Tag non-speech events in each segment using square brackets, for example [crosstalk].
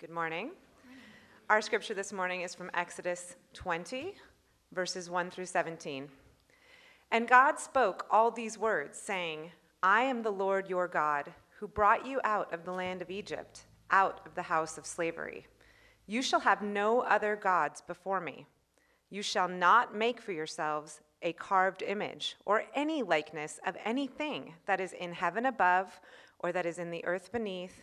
Good morning. Our scripture this morning is from Exodus 20, verses 1 through 17. And God spoke all these words, saying, I am the Lord your God, who brought you out of the land of Egypt, out of the house of slavery. You shall have no other gods before me. You shall not make for yourselves a carved image or any likeness of anything that is in heaven above, or that is in the earth beneath,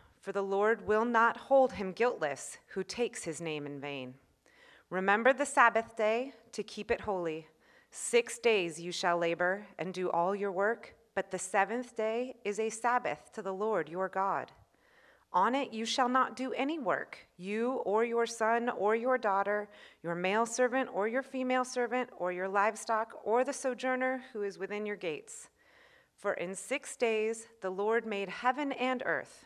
for the Lord will not hold him guiltless who takes his name in vain. Remember the Sabbath day to keep it holy. Six days you shall labor and do all your work, but the seventh day is a Sabbath to the Lord your God. On it you shall not do any work, you or your son or your daughter, your male servant or your female servant, or your livestock, or the sojourner who is within your gates. For in six days the Lord made heaven and earth,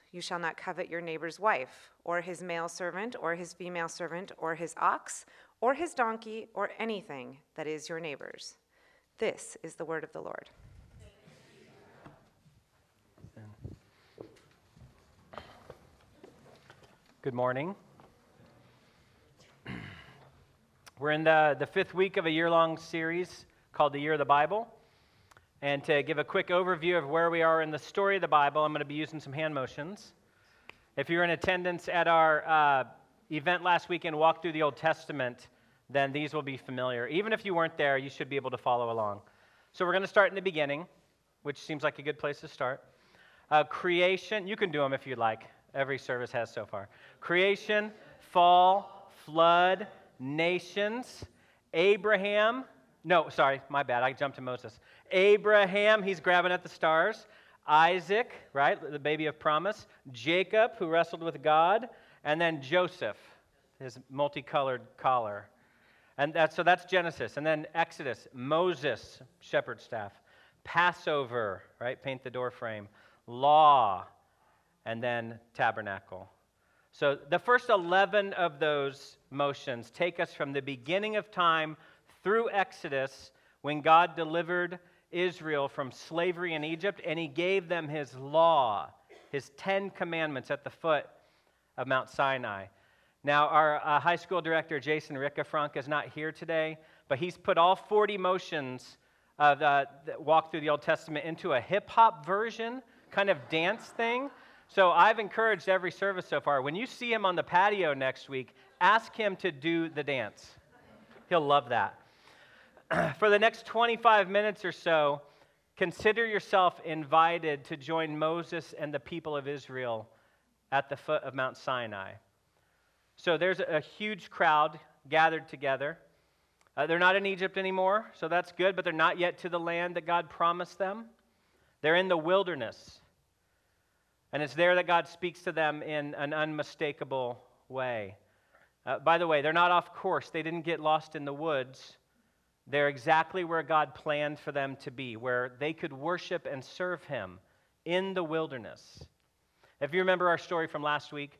You shall not covet your neighbor's wife, or his male servant, or his female servant, or his ox, or his donkey, or anything that is your neighbor's. This is the word of the Lord. Good morning. We're in the, the fifth week of a year long series called the Year of the Bible. And to give a quick overview of where we are in the story of the Bible, I'm going to be using some hand motions. If you're in attendance at our uh, event last weekend, Walk Through the Old Testament, then these will be familiar. Even if you weren't there, you should be able to follow along. So we're going to start in the beginning, which seems like a good place to start. Uh, creation, you can do them if you'd like. Every service has so far. Creation, fall, flood, nations, Abraham. No, sorry, my bad. I jumped to Moses. Abraham, he's grabbing at the stars. Isaac, right, the baby of promise. Jacob, who wrestled with God. And then Joseph, his multicolored collar. And that, so that's Genesis. And then Exodus, Moses, shepherd staff. Passover, right, paint the door frame. Law, and then tabernacle. So the first 11 of those motions take us from the beginning of time through Exodus when God delivered Israel from slavery in Egypt and he gave them his law, his 10 commandments at the foot of Mount Sinai. Now, our uh, high school director, Jason Rickafrank, is not here today, but he's put all 40 motions of the, the walk through the Old Testament into a hip hop version, kind of dance thing. So I've encouraged every service so far. When you see him on the patio next week, ask him to do the dance. He'll love that. [clears throat] For the next 25 minutes or so, consider yourself invited to join Moses and the people of Israel at the foot of Mount Sinai. So there's a huge crowd gathered together. Uh, they're not in Egypt anymore, so that's good, but they're not yet to the land that God promised them. They're in the wilderness. And it's there that God speaks to them in an unmistakable way. Uh, by the way, they're not off course. They didn't get lost in the woods. They're exactly where God planned for them to be, where they could worship and serve Him in the wilderness. If you remember our story from last week,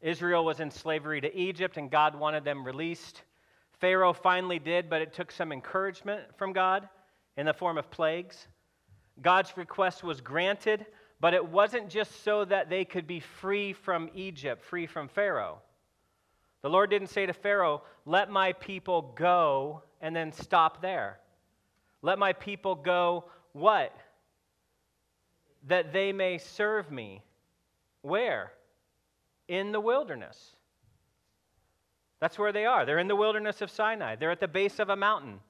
Israel was in slavery to Egypt and God wanted them released. Pharaoh finally did, but it took some encouragement from God in the form of plagues. God's request was granted, but it wasn't just so that they could be free from Egypt, free from Pharaoh. The Lord didn't say to Pharaoh, Let my people go, and then stop there. Let my people go, what? That they may serve me. Where? In the wilderness. That's where they are. They're in the wilderness of Sinai. They're at the base of a mountain.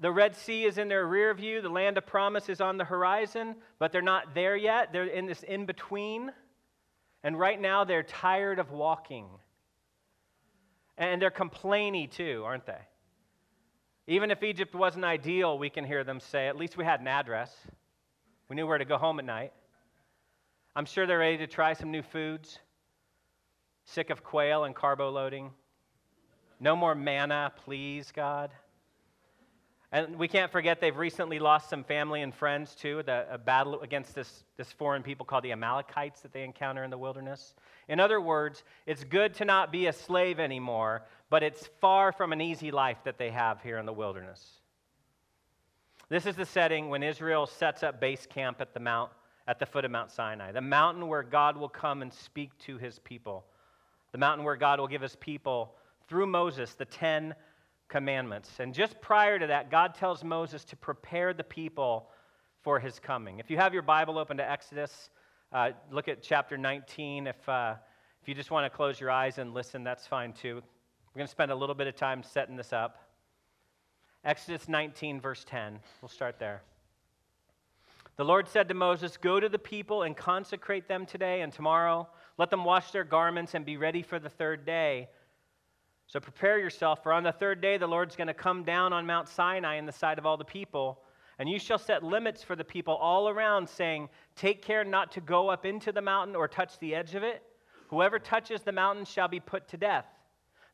The Red Sea is in their rear view. The land of promise is on the horizon, but they're not there yet. They're in this in between. And right now, they're tired of walking. And they're complainy too, aren't they? Even if Egypt wasn't ideal, we can hear them say, at least we had an address. We knew where to go home at night. I'm sure they're ready to try some new foods. Sick of quail and carbo loading. No more manna, please, God. And we can't forget they've recently lost some family and friends too, the, a battle against this, this foreign people called the Amalekites that they encounter in the wilderness. In other words, it's good to not be a slave anymore, but it's far from an easy life that they have here in the wilderness. This is the setting when Israel sets up base camp at the mount at the foot of Mount Sinai, the mountain where God will come and speak to his people, the mountain where God will give his people through Moses the 10 commandments. And just prior to that, God tells Moses to prepare the people for his coming. If you have your Bible open to Exodus, uh, look at chapter 19. If, uh, if you just want to close your eyes and listen, that's fine too. We're going to spend a little bit of time setting this up. Exodus 19, verse 10. We'll start there. The Lord said to Moses, Go to the people and consecrate them today and tomorrow. Let them wash their garments and be ready for the third day. So prepare yourself, for on the third day the Lord's going to come down on Mount Sinai in the sight of all the people. And you shall set limits for the people all around, saying, Take care not to go up into the mountain or touch the edge of it. Whoever touches the mountain shall be put to death.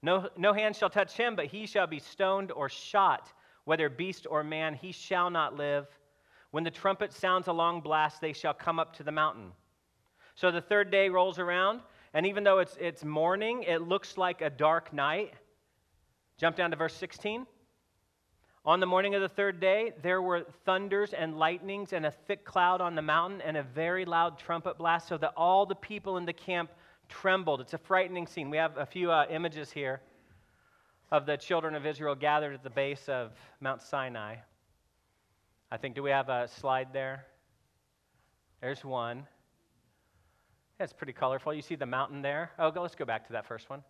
No, no hand shall touch him, but he shall be stoned or shot, whether beast or man, he shall not live. When the trumpet sounds a long blast, they shall come up to the mountain. So the third day rolls around, and even though it's, it's morning, it looks like a dark night. Jump down to verse 16. On the morning of the third day, there were thunders and lightnings and a thick cloud on the mountain and a very loud trumpet blast, so that all the people in the camp trembled. It's a frightening scene. We have a few uh, images here of the children of Israel gathered at the base of Mount Sinai. I think, do we have a slide there? There's one. That's pretty colorful. You see the mountain there? Oh, let's go back to that first one.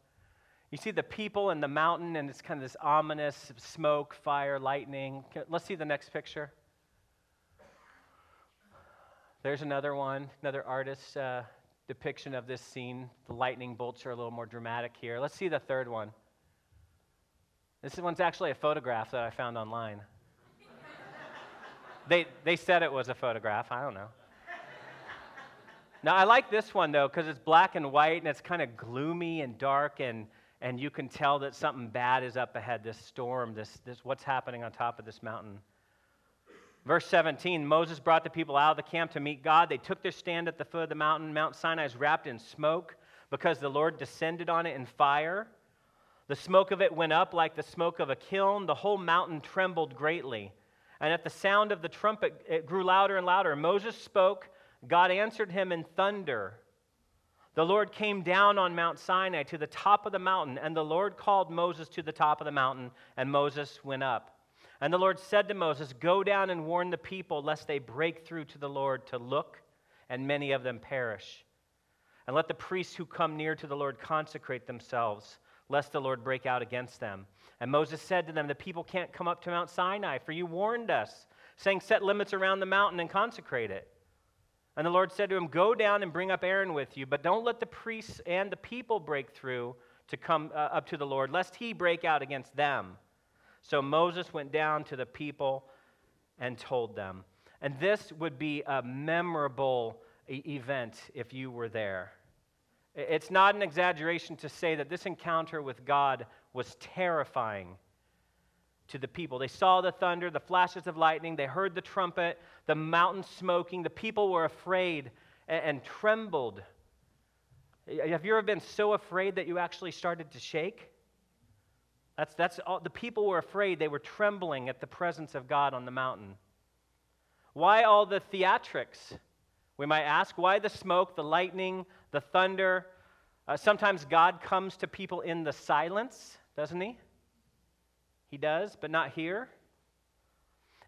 You see the people and the mountain, and it's kind of this ominous smoke, fire, lightning. Let's see the next picture. There's another one, another artist's uh, depiction of this scene. The lightning bolts are a little more dramatic here. Let's see the third one. This one's actually a photograph that I found online. [laughs] They, they said it was a photograph. I don't know. Now, I like this one, though, because it's black and white and it's kind of gloomy and dark, and, and you can tell that something bad is up ahead this storm, this, this, what's happening on top of this mountain. Verse 17 Moses brought the people out of the camp to meet God. They took their stand at the foot of the mountain. Mount Sinai is wrapped in smoke because the Lord descended on it in fire. The smoke of it went up like the smoke of a kiln. The whole mountain trembled greatly. And at the sound of the trumpet, it grew louder and louder. Moses spoke. God answered him in thunder. The Lord came down on Mount Sinai to the top of the mountain, and the Lord called Moses to the top of the mountain, and Moses went up. And the Lord said to Moses, Go down and warn the people, lest they break through to the Lord to look, and many of them perish. And let the priests who come near to the Lord consecrate themselves, lest the Lord break out against them. And Moses said to them, The people can't come up to Mount Sinai, for you warned us, saying, Set limits around the mountain and consecrate it. And the Lord said to him, Go down and bring up Aaron with you, but don't let the priests and the people break through to come uh, up to the Lord, lest he break out against them. So Moses went down to the people and told them. And this would be a memorable event if you were there. It's not an exaggeration to say that this encounter with God was terrifying to the people. They saw the thunder, the flashes of lightning, they heard the trumpet, the mountain smoking. The people were afraid and, and trembled. Have you ever been so afraid that you actually started to shake? That's, that's all, the people were afraid. They were trembling at the presence of God on the mountain. Why all the theatrics? We might ask, why the smoke, the lightning, the thunder? Uh, sometimes God comes to people in the silence doesn't he? He does, but not here.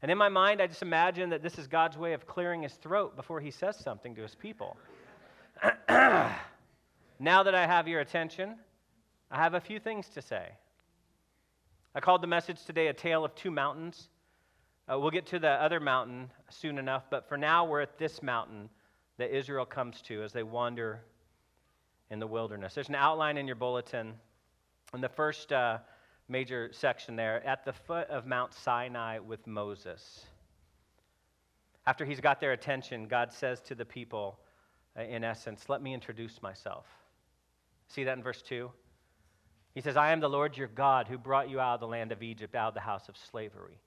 And in my mind, I just imagine that this is God's way of clearing his throat before he says something to his people. [clears throat] now that I have your attention, I have a few things to say. I called the message today A Tale of Two Mountains. Uh, we'll get to the other mountain soon enough, but for now, we're at this mountain that Israel comes to as they wander in the wilderness. There's an outline in your bulletin. In the first uh, major section there, at the foot of Mount Sinai with Moses. After he's got their attention, God says to the people, uh, in essence, Let me introduce myself. See that in verse 2? He says, I am the Lord your God who brought you out of the land of Egypt, out of the house of slavery.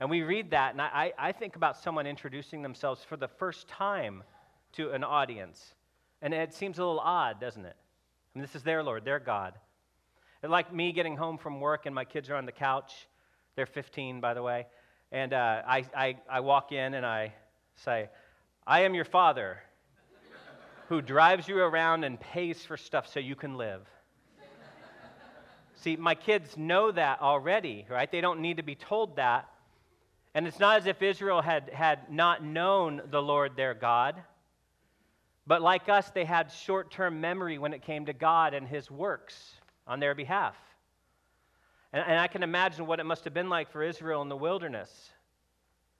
And we read that, and I, I think about someone introducing themselves for the first time to an audience. And it seems a little odd, doesn't it? I mean, this is their Lord, their God. And like me getting home from work and my kids are on the couch. They're 15, by the way. And uh, I, I, I walk in and I say, I am your father who drives you around and pays for stuff so you can live. See, my kids know that already, right? They don't need to be told that. And it's not as if Israel had, had not known the Lord their God. But like us, they had short term memory when it came to God and his works on their behalf. And, and, I can imagine what it must have been like for Israel in the wilderness.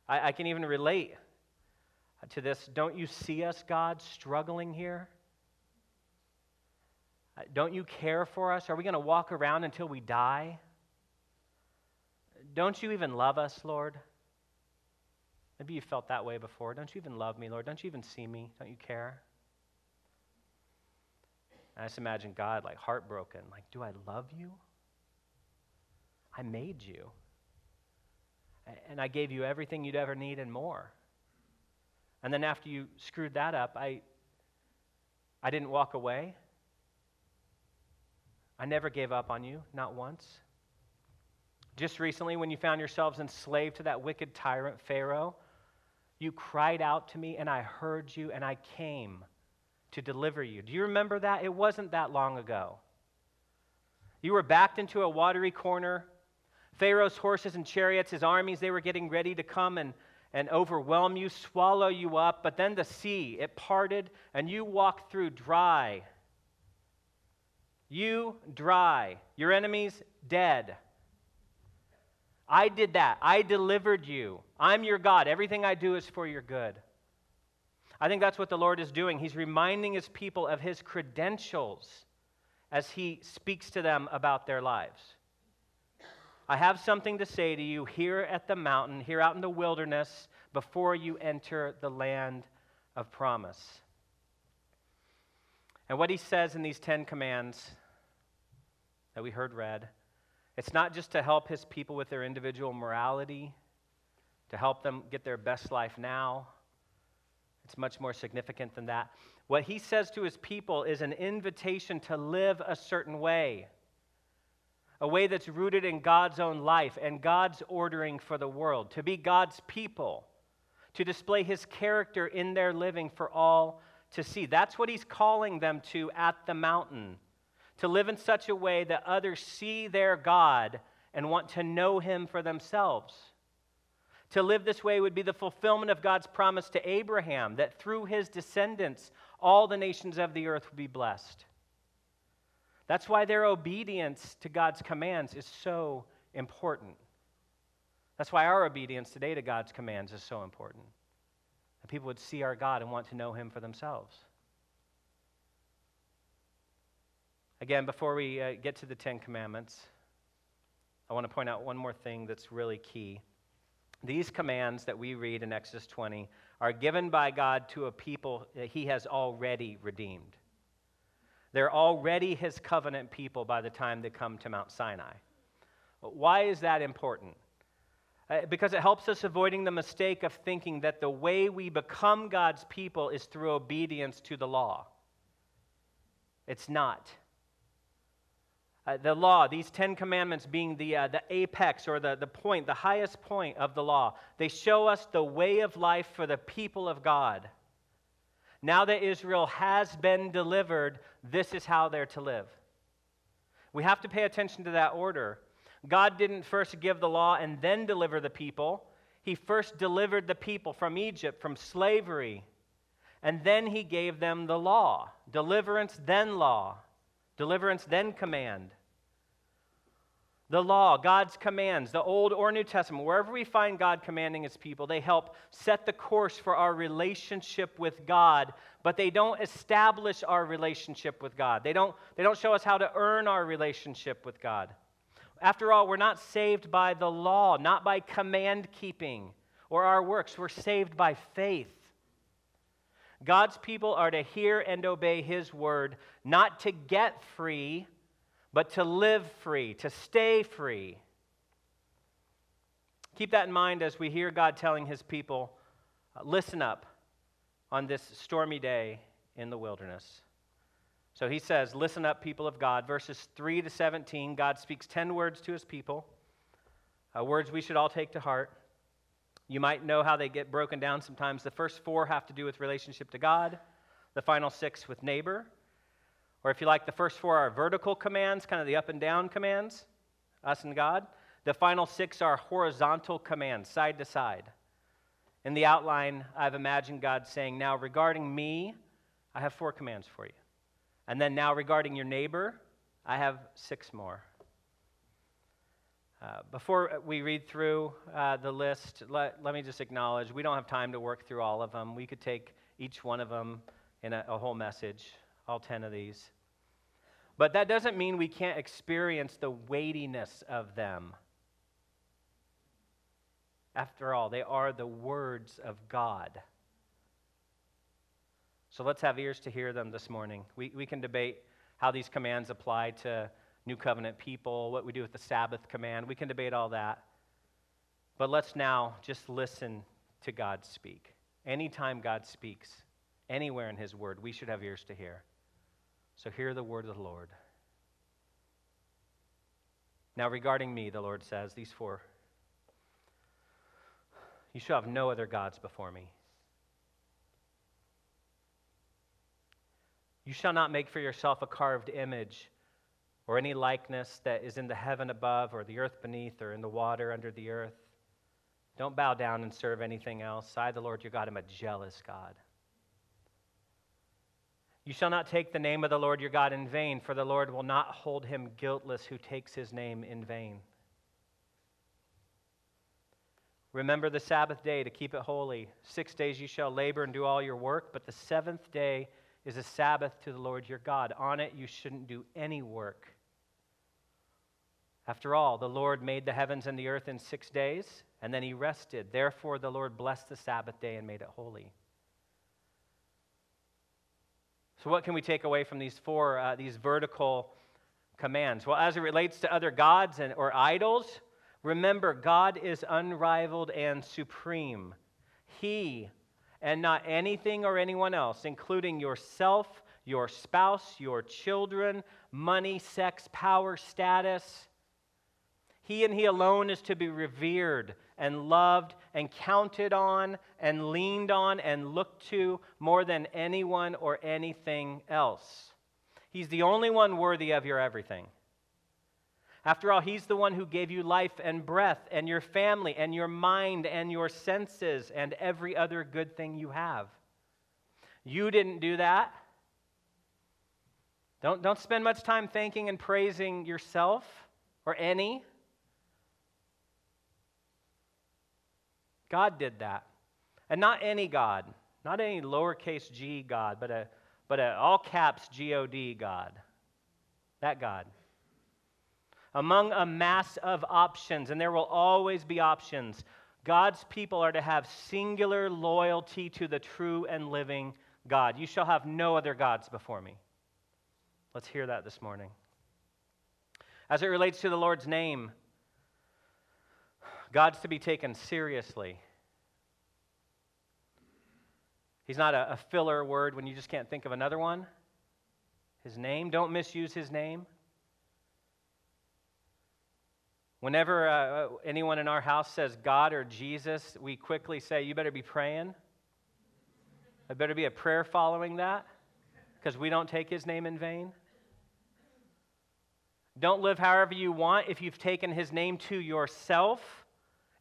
I, I can even relate to this. Don't you see us, God, struggling here? Uh, don't you care for us? Are we going to walk around until we die? Don't you even love us, Lord? Maybe you felt that way before. Don't you even love me, Lord? Don't you even see me? Don't you care? I just imagine God like heartbroken, like, do I love you? I made you. And I gave you everything you'd ever need and more. And then after you screwed that up, I, I didn't walk away. I never gave up on you, not once. Just recently, when you found yourselves enslaved to that wicked tyrant, Pharaoh, you cried out to me, and I heard you, and I came to deliver you. Do you remember that? It wasn't that long ago. You were backed into a watery corner. Pharaoh's horses and chariots, his armies, they were getting ready to come and, and overwhelm you, swallow you up. But then the sea, it parted, and you walked through dry. You dry. Your enemies dead. I did that. I delivered you. I'm your God. Everything I do is for your good. I think that's what the Lord is doing. He's reminding his people of his credentials as he speaks to them about their lives. I have something to say to you here at the mountain, here out in the wilderness, before you enter the land of promise. And what he says in these Ten Commands that we heard read, it's not just to help his people with their individual morality, to help them get their best life now it's much more significant than that. What he says to his people is an invitation to live a certain way, a way that's rooted in God's own life and God's ordering for the world, to be God's people, to display his character in their living for all to see. That's what he's calling them to at the mountain, to live in such a way that others see their God and want to know him for themselves. To live this way would be the fulfillment of God's promise to Abraham that through his descendants, all the nations of the earth would be blessed. That's why their obedience to God's commands is so important. That's why our obedience today to God's commands is so important. That people would see our God and want to know him for themselves. Again, before we uh, get to the Ten Commandments, I want to point out one more thing that's really key. These commands that we read in Exodus 20 are given by God to a people that He has already redeemed. They're already His covenant people by the time they come to Mount Sinai. Why is that important? Uh, because it helps us avoiding the mistake of thinking that the way we become God's people is through obedience to the law. It's not. Uh, the law, these Ten Commandments being the, uh, the apex or the, the point, the highest point of the law, they show us the way of life for the people of God. Now that Israel has been delivered, this is how they're to live. We have to pay attention to that order. God didn't first give the law and then deliver the people. He first delivered the people from Egypt, from slavery, and then he gave them the law. Deliverance, then law. Deliverance, then command. The law, God's commands, the Old or New Testament, wherever we find God commanding his people, they help set the course for our relationship with God, but they don't establish our relationship with God. They don't, they don't show us how to earn our relationship with God. After all, we're not saved by the law, not by command keeping or our works. We're saved by faith. God's people are to hear and obey his word, not to get free but to live free, to stay free. Keep that in mind as we hear God telling his people, uh, listen up on this stormy day in the wilderness. So he says, Listen up, people of God. Verses 3 to 17, God speaks 10 words to his people, uh, words we should all take to heart. You might know how they get broken down sometimes. The first four have to do with relationship to God, the final six with neighbor, or if you like, the first four are vertical commands, kind of the up and down commands, us and God. The final six are horizontal commands, side to side. In the outline, I've imagined God saying, Now regarding me, I have four commands for you. And then now regarding your neighbor, I have six more. Uh, before we read through uh, the list, let, let me just acknowledge we don't have time to work through all of them. We could take each one of them in a, a whole message, all 10 of these. But that doesn't mean we can't experience the weightiness of them. After all, they are the words of God. So let's have ears to hear them this morning. We, we can debate how these commands apply to New Covenant people, what we do with the Sabbath command. We can debate all that. But let's now just listen to God speak. Anytime God speaks, anywhere in His Word, we should have ears to hear. So hear the word of the Lord. Now, regarding me, the Lord says, these four you shall have no other gods before me. You shall not make for yourself a carved image or any likeness that is in the heaven above or the earth beneath or in the water under the earth. Don't bow down and serve anything else. I, the Lord your God, am a jealous God. You shall not take the name of the Lord your God in vain, for the Lord will not hold him guiltless who takes his name in vain. Remember the Sabbath day to keep it holy. Six days you shall labor and do all your work, but the seventh day is a Sabbath to the Lord your God. On it you shouldn't do any work. After all, the Lord made the heavens and the earth in six days, and then he rested. Therefore, the Lord blessed the Sabbath day and made it holy. So, what can we take away from these four, uh, these vertical commands? Well, as it relates to other gods and, or idols, remember God is unrivaled and supreme. He and not anything or anyone else, including yourself, your spouse, your children, money, sex, power, status. He and He alone is to be revered and loved and counted on and leaned on and looked to more than anyone or anything else. He's the only one worthy of your everything. After all, He's the one who gave you life and breath and your family and your mind and your senses and every other good thing you have. You didn't do that. Don't, don't spend much time thanking and praising yourself or any. God did that. And not any God, not any lowercase g God, but a, but a all caps G O D God. That God. Among a mass of options, and there will always be options, God's people are to have singular loyalty to the true and living God. You shall have no other gods before me. Let's hear that this morning. As it relates to the Lord's name, God's to be taken seriously. He's not a, a, filler word when you just can't think of another one. His name, don't misuse his name. Whenever uh, anyone in our house says God or Jesus, we quickly say, You better be praying. There better be a prayer following that because we don't take his name in vain. Don't live however you want if you've taken his name to yourself.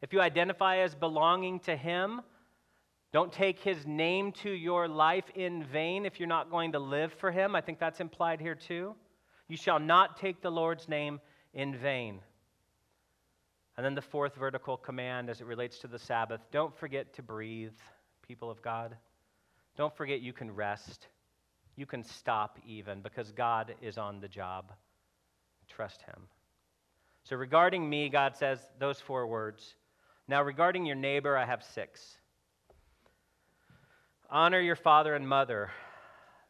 If you identify as belonging to Him, don't take His name to your life in vain if you're not going to live for Him. I think that's implied here too. You shall not take the Lord's name in vain. And then the fourth vertical command as it relates to the Sabbath don't forget to breathe, people of God. Don't forget you can rest. You can stop even because God is on the job. Trust Him. So, regarding me, God says those four words. Now, regarding your neighbor, I have six. Honor your father and mother,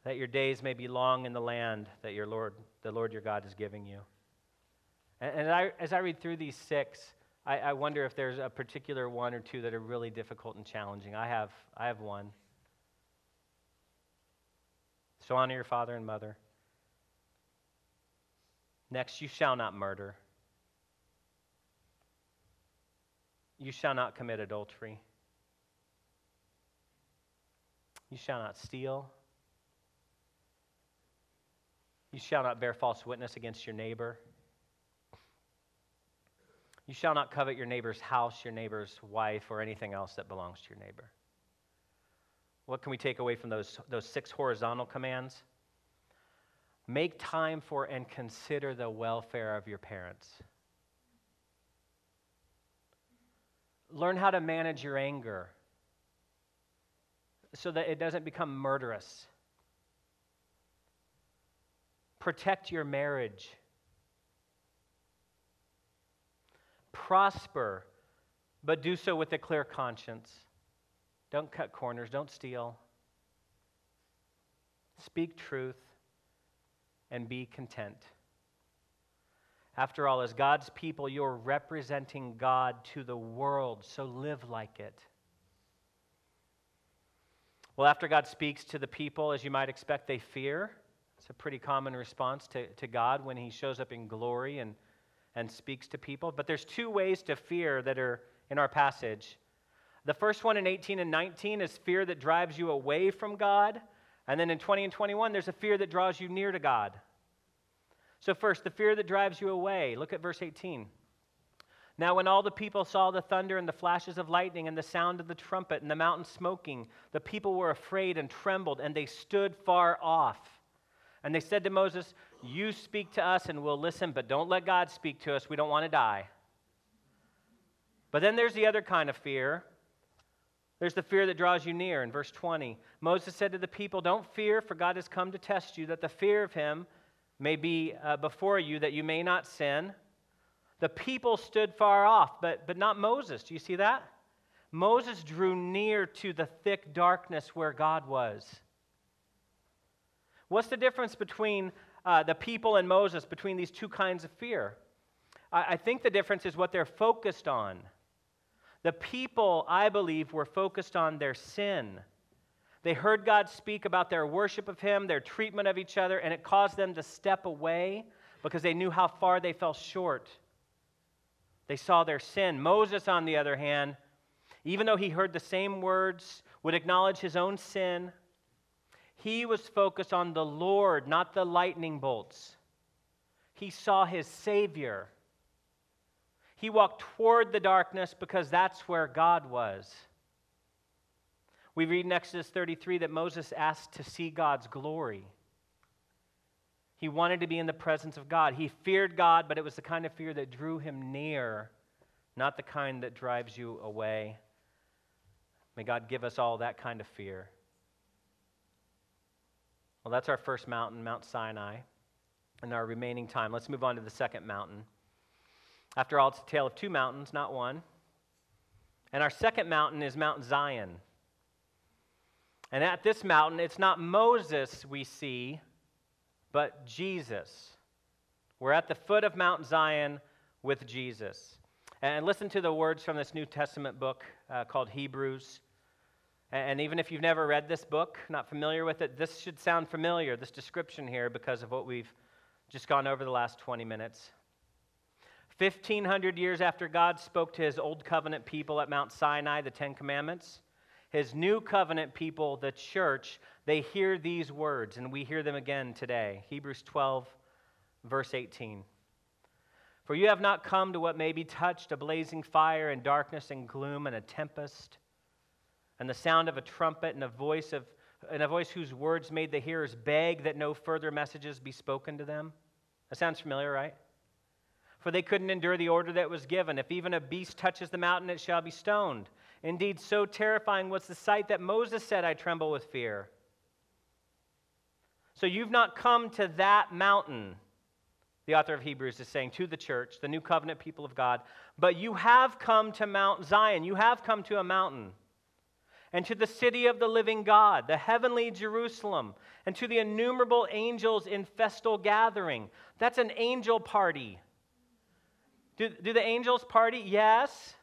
that your days may be long in the land that your Lord, the Lord your God is giving you. And, and I, as I read through these six, I, I wonder if there's a particular one or two that are really difficult and challenging. I have, I have one. So honor your father and mother. Next, you shall not murder. You shall not commit adultery. You shall not steal. You shall not bear false witness against your neighbor. You shall not covet your neighbor's house, your neighbor's wife, or anything else that belongs to your neighbor. What can we take away from those, those six horizontal commands? Make time for and consider the welfare of your parents. Learn how to manage your anger so that it doesn't become murderous. Protect your marriage. Prosper, but do so with a clear conscience. Don't cut corners, don't steal. Speak truth and be content. After all, as God's people, you're representing God to the world, so live like it. Well, after God speaks to the people, as you might expect, they fear. It's a pretty common response to, to God when He shows up in glory and, and speaks to people. But there's two ways to fear that are in our passage. The first one in 18 and 19 is fear that drives you away from God. And then in 20 and 21, there's a fear that draws you near to God. So, first, the fear that drives you away. Look at verse 18. Now, when all the people saw the thunder and the flashes of lightning and the sound of the trumpet and the mountain smoking, the people were afraid and trembled, and they stood far off. And they said to Moses, You speak to us and we'll listen, but don't let God speak to us. We don't want to die. But then there's the other kind of fear. There's the fear that draws you near. In verse 20, Moses said to the people, Don't fear, for God has come to test you, that the fear of him may be uh, before you, that you may not sin. The people stood far off, but, but not Moses. Do you see that? Moses drew near to the thick darkness where God was. What's the difference between uh, the people and Moses, between these two kinds of fear? I, I think the difference is what they're focused on. The people, I believe, were focused on their sin. They heard God speak about their worship of Him, their treatment of each other, and it caused them to step away because they knew how far they fell short. They saw their sin. Moses, on the other hand, even though he heard the same words, would acknowledge his own sin. He was focused on the Lord, not the lightning bolts. He saw his Savior. He walked toward the darkness because that's where God was. We read in Exodus 33 that Moses asked to see God's glory. He wanted to be in the presence of God. He feared God, but it was the kind of fear that drew him near, not the kind that drives you away. May God give us all that kind of fear. Well, that's our first mountain, Mount Sinai. In our remaining time, let's move on to the second mountain. After all, it's a tale of two mountains, not one. And our second mountain is Mount Zion. And at this mountain, it's not Moses we see but Jesus. We're at the foot of Mount Zion with Jesus. And listen to the words from this New Testament book uh, called Hebrews. And even if you've never read this book, not familiar with it, this should sound familiar, this description here, because of what we've just gone over the last 20 minutes. 1,500 years after God spoke to his old covenant people at Mount Sinai, the Ten Commandments, his new covenant people, the church, they hear these words, and we hear them again today. Hebrews 12, verse 18. For you have not come to what may be touched a blazing fire and darkness and gloom and a tempest, and the sound of a trumpet and a voice of and a voice whose words made the hearers beg that no further messages be spoken to them. That sounds familiar, right? for they couldn't endure the order that was given. If even a beast touches the mountain, it shall be stoned. Indeed, so terrifying was the sight that Moses said, I tremble with fear. So you've not come to that mountain, the author of Hebrews is saying, to the church, the new covenant people of God, but you have come to Mount Zion. You have come to a mountain. And to the city of the living God, the heavenly Jerusalem, and to the innumerable angels in festal gathering. That's an angel party. Do, do the angels party? Yes.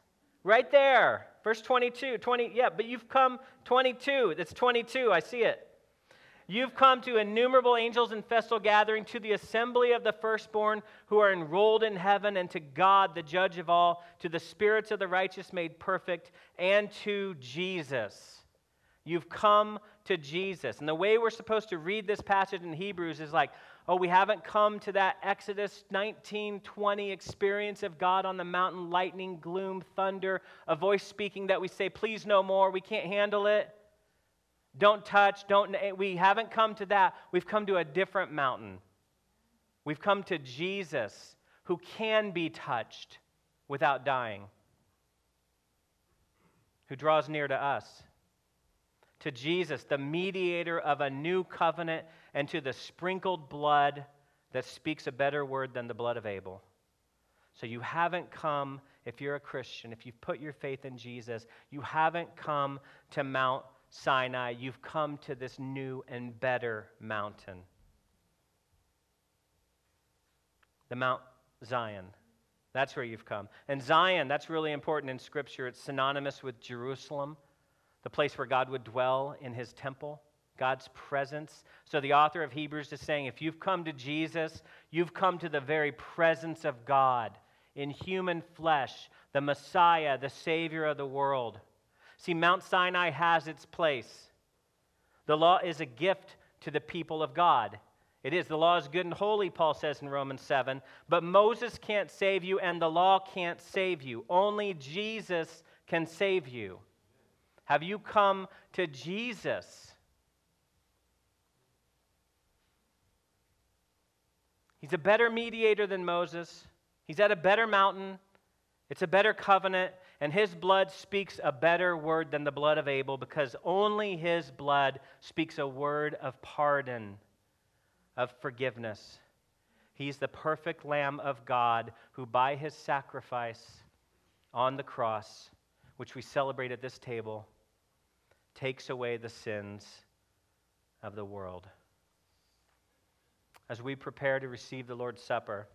Right there. Verse 22. 20, yeah, but you've come 22. That's 22. I see it. You've come to innumerable angels in festal gathering, to the assembly of the firstborn who are enrolled in heaven, and to God, the judge of all, to the spirits of the righteous made perfect, and to Jesus. You've come to Jesus. And the way we're supposed to read this passage in Hebrews is like, Oh, we haven't come to that Exodus 19 20 experience of God on the mountain, lightning, gloom, thunder, a voice speaking that we say, please no more, we can't handle it. Don't touch, don't, we haven't come to that. We've come to a different mountain. We've come to Jesus, who can be touched without dying, who draws near to us. To Jesus, the mediator of a new covenant and to the sprinkled blood that speaks a better word than the blood of Abel. So you haven't come, if you're a Christian, if you've put your faith in Jesus, you haven't come to Mount Sinai. You've come to this new and better mountain. The Mount Zion. That's where you've come. And Zion, that's really important in Scripture. It's synonymous with Jerusalem, the place where God would dwell in his temple. God's presence. So the author of Hebrews is saying if you've come to Jesus, you've come to the very presence of God in human flesh, the Messiah, the Savior of the world. See, Mount Sinai has its place. The law is a gift to the people of God. It is. The law is good and holy, Paul says in Romans 7. But Moses can't save you, and the law can't save you. Only Jesus can save you. Have you come to Jesus? He's a better mediator than Moses. He's at a better mountain. It's a better covenant, and his blood speaks a better word than the blood of Abel because only his blood speaks a word of pardon, of forgiveness. He's the perfect Lamb of God who, by his sacrifice on the cross, which we celebrate at this table, takes away the sins of the world as we prepare to receive the Lord's Supper,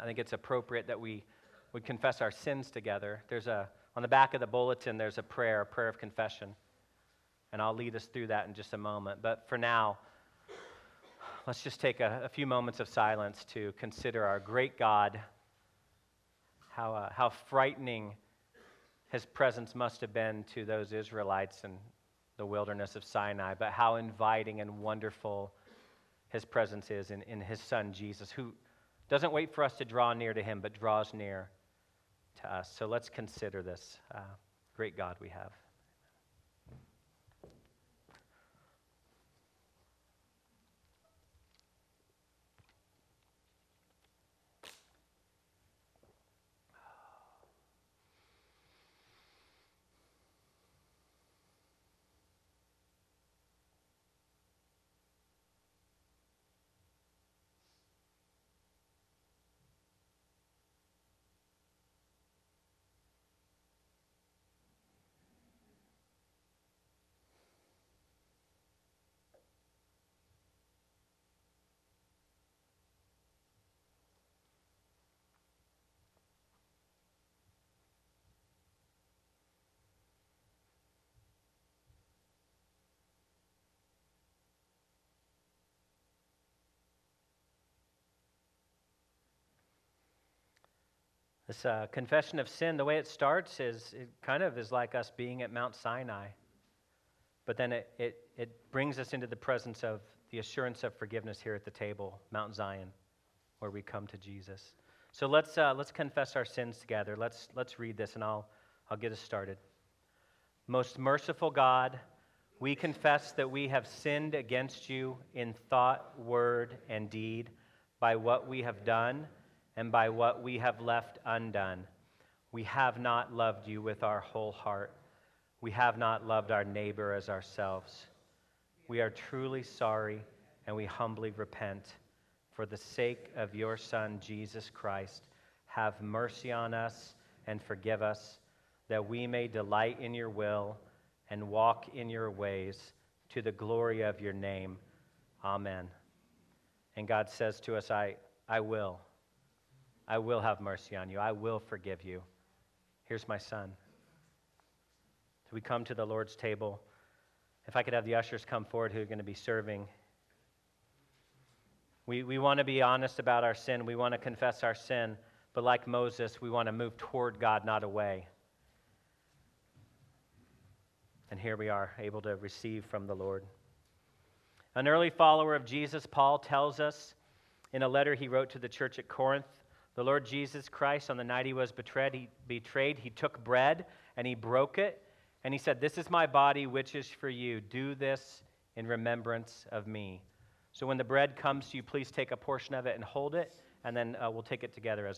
I think it's appropriate that we would confess our sins together. There's a, on the back of the bulletin, there's a prayer, a prayer of confession. And I'll lead us through that in just a moment. But for now, let's just take a, a few moments of silence to consider our great God, how, uh, how frightening his presence must have been to those Israelites in the wilderness of Sinai, but how inviting and wonderful his presence is in, in his son Jesus, who doesn't wait for us to draw near to him, but draws near to us. So let's consider this uh, great God we have. This uh, confession of sin, the way it starts is it kind of is like us being at Mount Sinai. But then it, it, it brings us into the presence of the assurance of forgiveness here at the table, Mount Zion, where we come to Jesus. So let's, uh, let's confess our sins together. Let's, let's read this, and I'll, I'll get us started. Most merciful God, we confess that we have sinned against you in thought, word, and deed by what we have done and by what we have left undone. We have not loved you with our whole heart. We have not loved our neighbor as ourselves. We are truly sorry and we humbly repent. For the sake of your Son, Jesus Christ, have mercy on us and forgive us, that we may delight in your will and walk in your ways to the glory of your name. Amen. And God says to us, I, I will. I will have mercy on you. I will forgive you. Here's my son. So we come to the Lord's table. If I could have the ushers come forward who are going to be serving. We, we want to be honest about our sin. We want to confess our sin. But like Moses, we want to move toward God, not away. And here we are, able to receive from the Lord. An early follower of Jesus, Paul, tells us in a letter he wrote to the church at Corinth the Lord Jesus Christ, on the night he was betrayed, he, betrayed, he took bread and he broke it. And he said, This is my body, which is for you. Do this in remembrance of me. So when the bread comes to you, please take a portion of it and hold it, and then uh, we'll take it together as